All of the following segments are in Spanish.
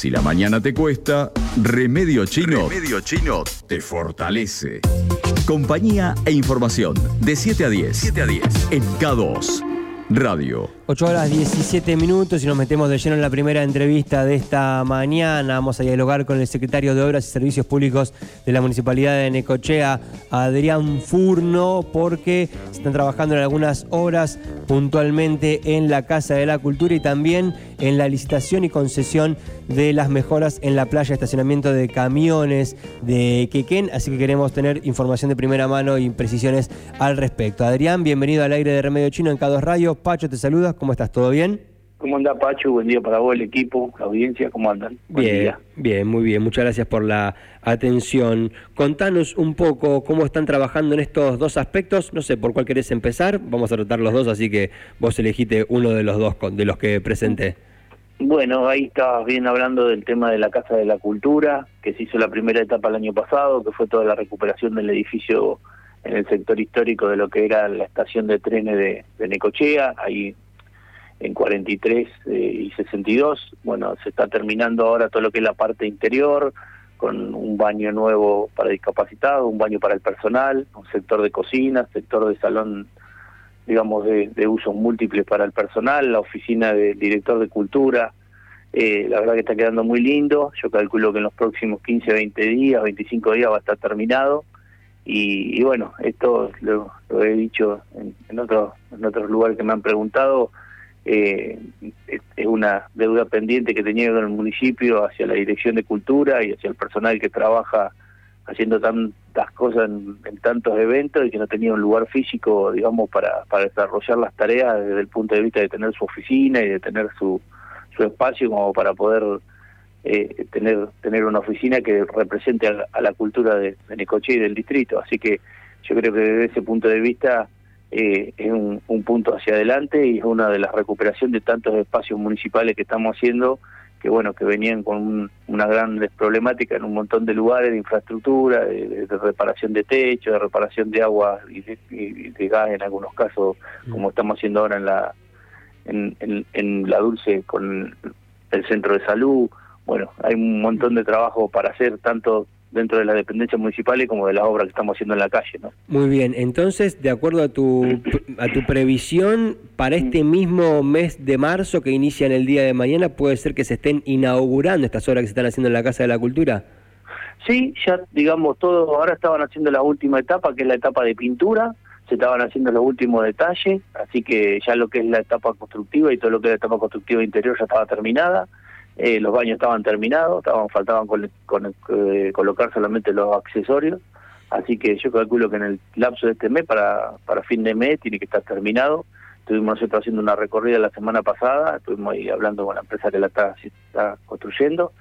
Si la mañana te cuesta, Remedio Chino, Remedio Chino te fortalece. Compañía e información de 7 a 10. 7 a 10 en K2 Radio. 8 horas 17 minutos y nos metemos de lleno en la primera entrevista de esta mañana. Vamos a dialogar con el secretario de Obras y Servicios Públicos de la Municipalidad de Necochea, Adrián Furno, porque están trabajando en algunas obras puntualmente en la Casa de la Cultura y también en la licitación y concesión de las mejoras en la playa de estacionamiento de camiones de Quequén. Así que queremos tener información de primera mano y precisiones al respecto. Adrián, bienvenido al aire de Remedio Chino en K2 Radio. Pacho, te saluda. ¿Cómo estás? ¿Todo bien? ¿Cómo anda Pacho? Buen día para vos, el equipo, la audiencia, ¿cómo andan? bien, bien, muy bien. Muchas gracias por la atención. Contanos un poco cómo están trabajando en estos dos aspectos. No sé por cuál querés empezar. Vamos a tratar los dos, así que vos elegiste uno de los dos de los que presenté. Bueno, ahí estabas bien hablando del tema de la Casa de la Cultura, que se hizo la primera etapa el año pasado, que fue toda la recuperación del edificio en el sector histórico de lo que era la estación de trenes de, de Necochea. Ahí en 43 eh, y 62. Bueno, se está terminando ahora todo lo que es la parte interior, con un baño nuevo para discapacitados, un baño para el personal, un sector de cocina, sector de salón, digamos, de, de usos múltiples para el personal, la oficina del director de cultura. Eh, la verdad que está quedando muy lindo. Yo calculo que en los próximos 15, 20 días, 25 días va a estar terminado. Y, bueno, esto lo, he dicho en, en, otros en otros lugares que me han preguntado eh, es una deuda pendiente que tenía con el municipio hacia la dirección de cultura y hacia el personal que trabaja haciendo tantas cosas en, tantos eventos y que no tenía un lugar físico, digamos, para, para desarrollar las tareas desde el punto de vista de tener su oficina y de tener su, su espacio como para poder eh, tener tener una oficina que represente a, la cultura de, de y del distrito. Así que yo creo que desde ese punto de vista eh, es un, punto hacia adelante y es una de las recuperaciones de tantos espacios municipales que estamos haciendo que bueno que venían con una gran problemática en un montón de lugares de infraestructura de, reparación de techo de reparación de agua y de, gas en algunos casos como mm. estamos haciendo ahora en la en, en la dulce con el centro de salud bueno hay un montón de trabajo para hacer tanto dentro de las dependencias municipales como de las obras que estamos haciendo en la calle. ¿no? Muy bien, entonces, de acuerdo a tu, a tu previsión, para este mismo mes de marzo que inicia en el día de mañana, ¿puede ser que se estén inaugurando estas obras que se están haciendo en la Casa de la Cultura? Sí, ya digamos todo, ahora estaban haciendo la última etapa, que es la etapa de pintura, se estaban haciendo los últimos detalles, así que ya lo que es la etapa constructiva y todo lo que es la etapa constructiva interior ya estaba terminada. Eh, los baños estaban terminados, estaban faltaban con, eh, colocar solamente los accesorios, así que yo calculo que en el lapso de este mes, para, para fin de mes, tiene que estar terminado. Estuvimos nosotros haciendo una recorrida la semana pasada, estuvimos ahí hablando con la empresa que la está, construyendo,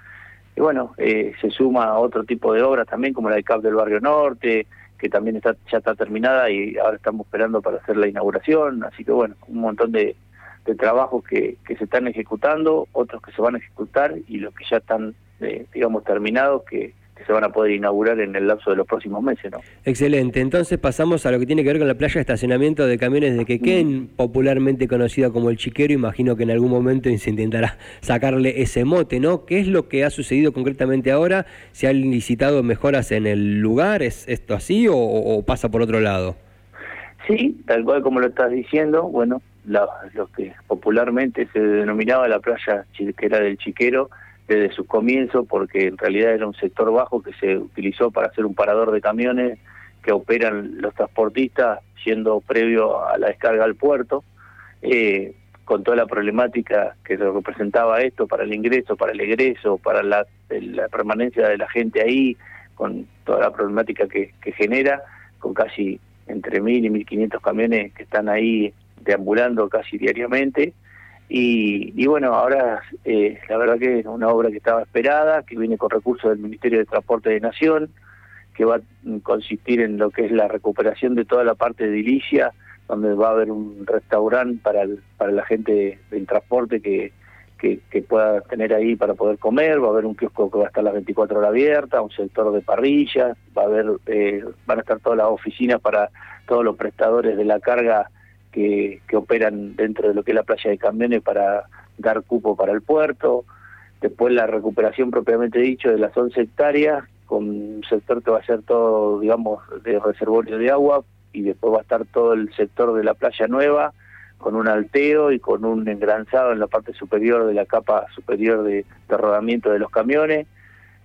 y bueno, eh, se suma otro tipo de obras también, como la de CAP del Barrio Norte, que también está ya está terminada y ahora estamos esperando para hacer la inauguración, así que bueno, un montón de, de trabajos que, que se están ejecutando, otros que se van a ejecutar y los que ya están, eh, digamos, terminados, que, se van a poder inaugurar en el lapso de los próximos meses. ¿no? Excelente, entonces pasamos a lo que tiene que ver con la playa de estacionamiento de camiones de Quequén, mm. popularmente conocida como el Chiquero, imagino que en algún momento se intentará sacarle ese mote, ¿no? ¿Qué es lo que ha sucedido concretamente ahora? ¿Se han licitado mejoras en el lugar? ¿Es esto así o, o pasa por otro lado? Sí, tal cual como lo estás diciendo, bueno, lo que popularmente se denominaba la playa era del Chiquero desde su comienzo, porque en realidad era un sector bajo que se utilizó para hacer un parador de camiones que operan los transportistas yendo previo a la descarga al puerto, eh, con toda la problemática que representaba esto para el ingreso, para el egreso, para la, la permanencia de la gente ahí, con toda la problemática que, que genera, con casi entre mil y mil quinientos camiones que están ahí deambulando casi diariamente. Y, y bueno, ahora eh, la verdad que es una obra que estaba esperada, que viene con recursos del Ministerio de Transporte de Nación, que va a consistir en lo que es la recuperación de toda la parte de edilicia, donde va a haber un restaurante para, para la gente del transporte que, que, pueda tener ahí para poder comer, va a haber un kiosco que va a estar las 24 horas abierta, un sector de parrillas, va a haber, eh, van a estar todas las oficinas para todos los prestadores de la carga que, operan dentro de lo que es la playa de camiones para dar cupo para el puerto. después la recuperación propiamente dicho de las 11 hectáreas, con un sector que va a ser todo, digamos, de reservorio de agua, y después va a estar todo el sector de la playa nueva, con un alteo y con un engranzado en la parte superior de la capa superior de, rodamiento de los camiones,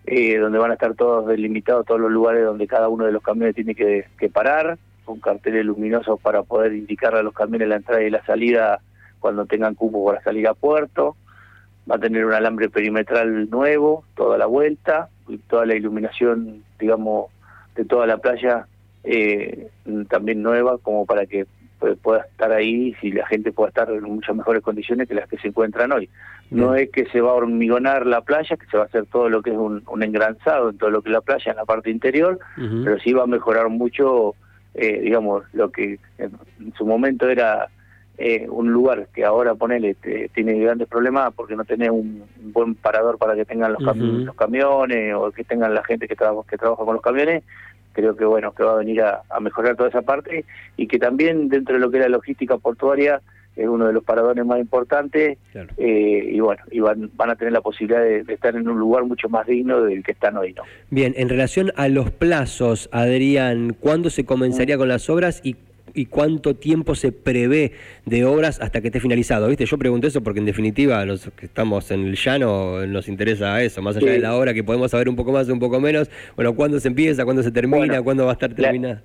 eh, donde van a estar todos delimitados todos los lugares donde cada uno de los camiones tiene que parar, con carteles luminosos para poder indicar a los camiones la entrada y la salida cuando tengan cupo para salir a puerto. Va a tener un alambre perimetral nuevo, toda la vuelta, y toda la iluminación, digamos, de toda la playa eh, también nueva, como para que pueda estar ahí y la gente pueda estar en muchas mejores condiciones que las que se encuentran hoy. No es que se va a hormigonar la playa, que se va a hacer todo lo que es un, un engranzado en todo lo que es la playa, en la parte interior, pero sí va a mejorar mucho, eh, digamos, lo que en su momento era eh, un lugar que ahora ponele tiene grandes problemas porque no tiene un, buen parador para que tengan los, los camiones o que tengan la gente que, trabaja que trabaja con los camiones. Creo que bueno que va a venir a, mejorar toda esa parte y que también dentro de lo que es la logística portuaria es uno de los paradores más importantes eh, y bueno y van, van a tener la posibilidad de, estar en un lugar mucho más digno del que están hoy no bien en relación a los plazos Adrián ¿cuándo se comenzaría con las obras y y cuánto tiempo se prevé de obras hasta que esté finalizado. ¿Viste? Yo pregunto eso porque en definitiva los que estamos en el llano nos interesa eso, más allá de la obra que podemos saber un poco más un poco menos. Bueno, ¿cuándo se empieza? ¿Cuándo se termina? ¿Cuándo va a estar terminada?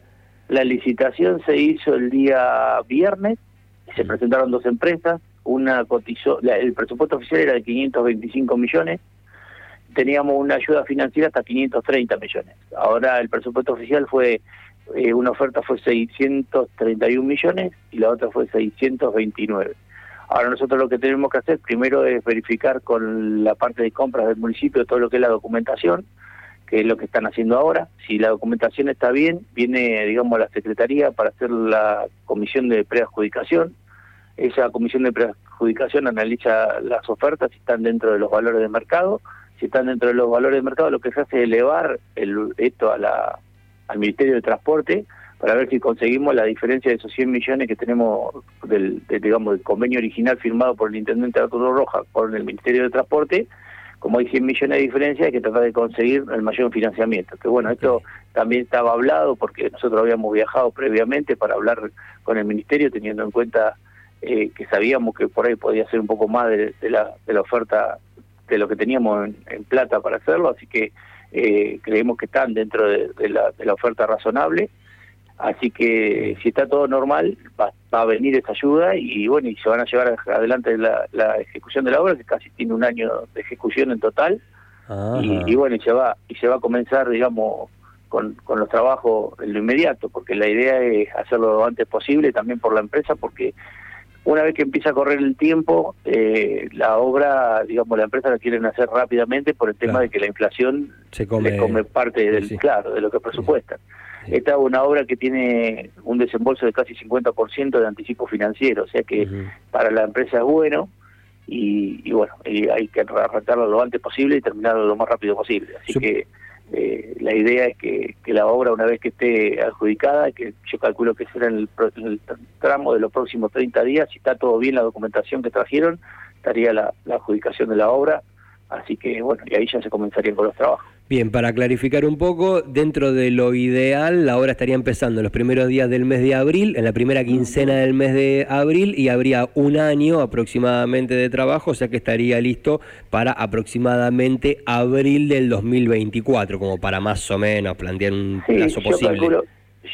La, licitación se hizo el día viernes, se presentaron dos empresas, una cotizó, el presupuesto oficial era de 525 millones, teníamos una ayuda financiera hasta 530 millones. Ahora el presupuesto oficial fue eh, una oferta fue 631 millones y la otra fue 629. Ahora nosotros lo que tenemos que hacer primero es verificar con la parte de compras del municipio todo lo que es la documentación, que es lo que están haciendo ahora. Si la documentación está bien, viene, digamos, la Secretaría para hacer la comisión de preadjudicación. Esa comisión de preadjudicación analiza las ofertas si están dentro de los valores de mercado. Si están dentro de los valores de mercado, lo que se hace es elevar el, esto a la al Ministerio de Transporte para ver si conseguimos la diferencia de esos 100 millones que tenemos del, digamos, del convenio original firmado por el intendente Arturo Roja con el Ministerio de Transporte. Como hay 100 millones de diferencia, hay que tratar de conseguir el mayor financiamiento. Que bueno, esto también estaba hablado porque nosotros habíamos viajado previamente para hablar con el Ministerio, teniendo en cuenta eh, que sabíamos que por ahí podía ser un poco más de, la, de la oferta de lo que teníamos en plata para hacerlo. Así que eh, creemos que están dentro de, la, oferta razonable. Así que si está todo normal, va, a venir esa ayuda y bueno, y se van a llevar adelante la, ejecución de la obra, que casi tiene un año de ejecución en total. Y, bueno, y se va y se va a comenzar, digamos, con, con los trabajos en lo inmediato, porque la idea es hacerlo lo antes posible también por la empresa, porque una vez que empieza a correr el tiempo, eh, la obra, digamos, la empresa la quieren hacer rápidamente por el tema de que la inflación Se come, come parte del, claro, de lo que presupuestan. Esta es una obra que tiene un desembolso de casi 50% de anticipo financiero, o sea que para la empresa es bueno y, bueno, hay que arrancarlo lo antes posible y terminarlo lo más rápido posible. Así que eh, la idea es que, la obra, una vez que esté adjudicada, que yo calculo que será en el, tramo de los próximos 30 días, si está todo bien la documentación que trajeron, estaría la adjudicación de la obra. Así que bueno, y ahí ya se comenzarían con los trabajos. Bien, para clarificar un poco, dentro de lo ideal, la obra estaría empezando en los primeros días del mes de abril, en la primera quincena del mes de abril, y habría un año aproximadamente de trabajo, o sea que estaría listo para aproximadamente abril del 2024, como para más o menos plantear un plazo posible.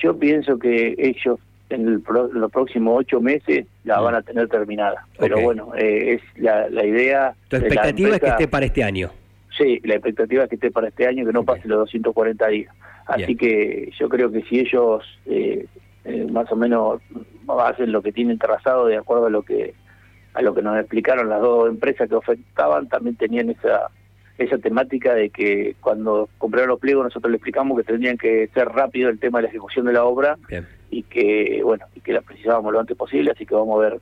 yo pienso que ellos en los próximos ocho meses la van a tener terminada, pero bueno, eh, es la, idea... Tu expectativa es que esté para este año. Sí, la expectativa es que esté para este año, que no pase los 240 días. Así que yo creo que si ellos eh, eh, más o menos hacen lo que tienen trazado de acuerdo a lo que a lo que nos explicaron las dos empresas que ofertaban, también tenían esa esa temática de que cuando compraron los pliegos nosotros le explicamos que tendrían que ser rápido el tema de la ejecución de la obra y que bueno y que la precisábamos lo antes posible, así que vamos a ver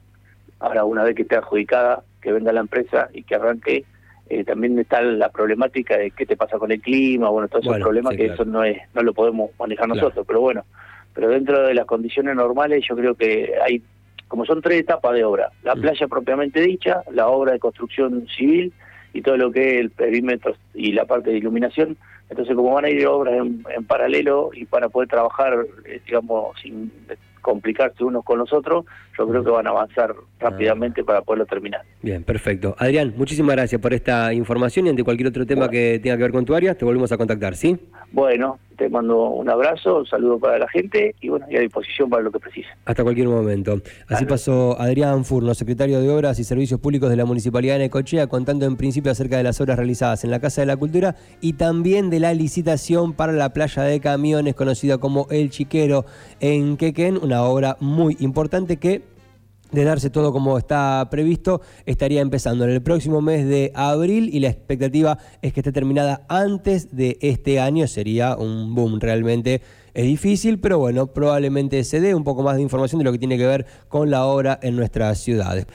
ahora una vez que esté adjudicada que venga la empresa y que arranque eh, también está la problemática de qué te pasa con el clima, bueno, todos esos problemas que eso no es no lo podemos manejar nosotros, pero bueno, pero dentro de las condiciones normales yo creo que hay, como son tres etapas de obra, la mm. playa propiamente dicha, la obra de construcción civil y todo lo que es el perímetro y la parte de iluminación. Entonces, como van a ir obras en, paralelo y para poder trabajar, eh, digamos, sin complicarse unos con los otros, yo creo que van a avanzar rápidamente para poderlo terminar. Bien, perfecto. Adrián, muchísimas gracias por esta información y ante cualquier otro tema que tenga que ver con tu área, te volvemos a contactar, ¿sí? Bueno, te mando un abrazo, un saludo para la gente y bueno, y a disposición para lo que precise. Hasta cualquier momento. Así pasó Adrián Furno, secretario de Obras y Servicios Públicos de la Municipalidad de Necochea, contando en principio acerca de las obras realizadas en la Casa de la Cultura y también de la licitación para la playa de camiones conocida como El Chiquero en Quequén, una obra muy importante que de darse todo como está previsto, estaría empezando en el próximo mes de abril y la expectativa es que esté terminada antes de este año. Sería un boom realmente. Es difícil, pero bueno, probablemente se dé un poco más de información de lo que tiene que ver con la obra en nuestras ciudades.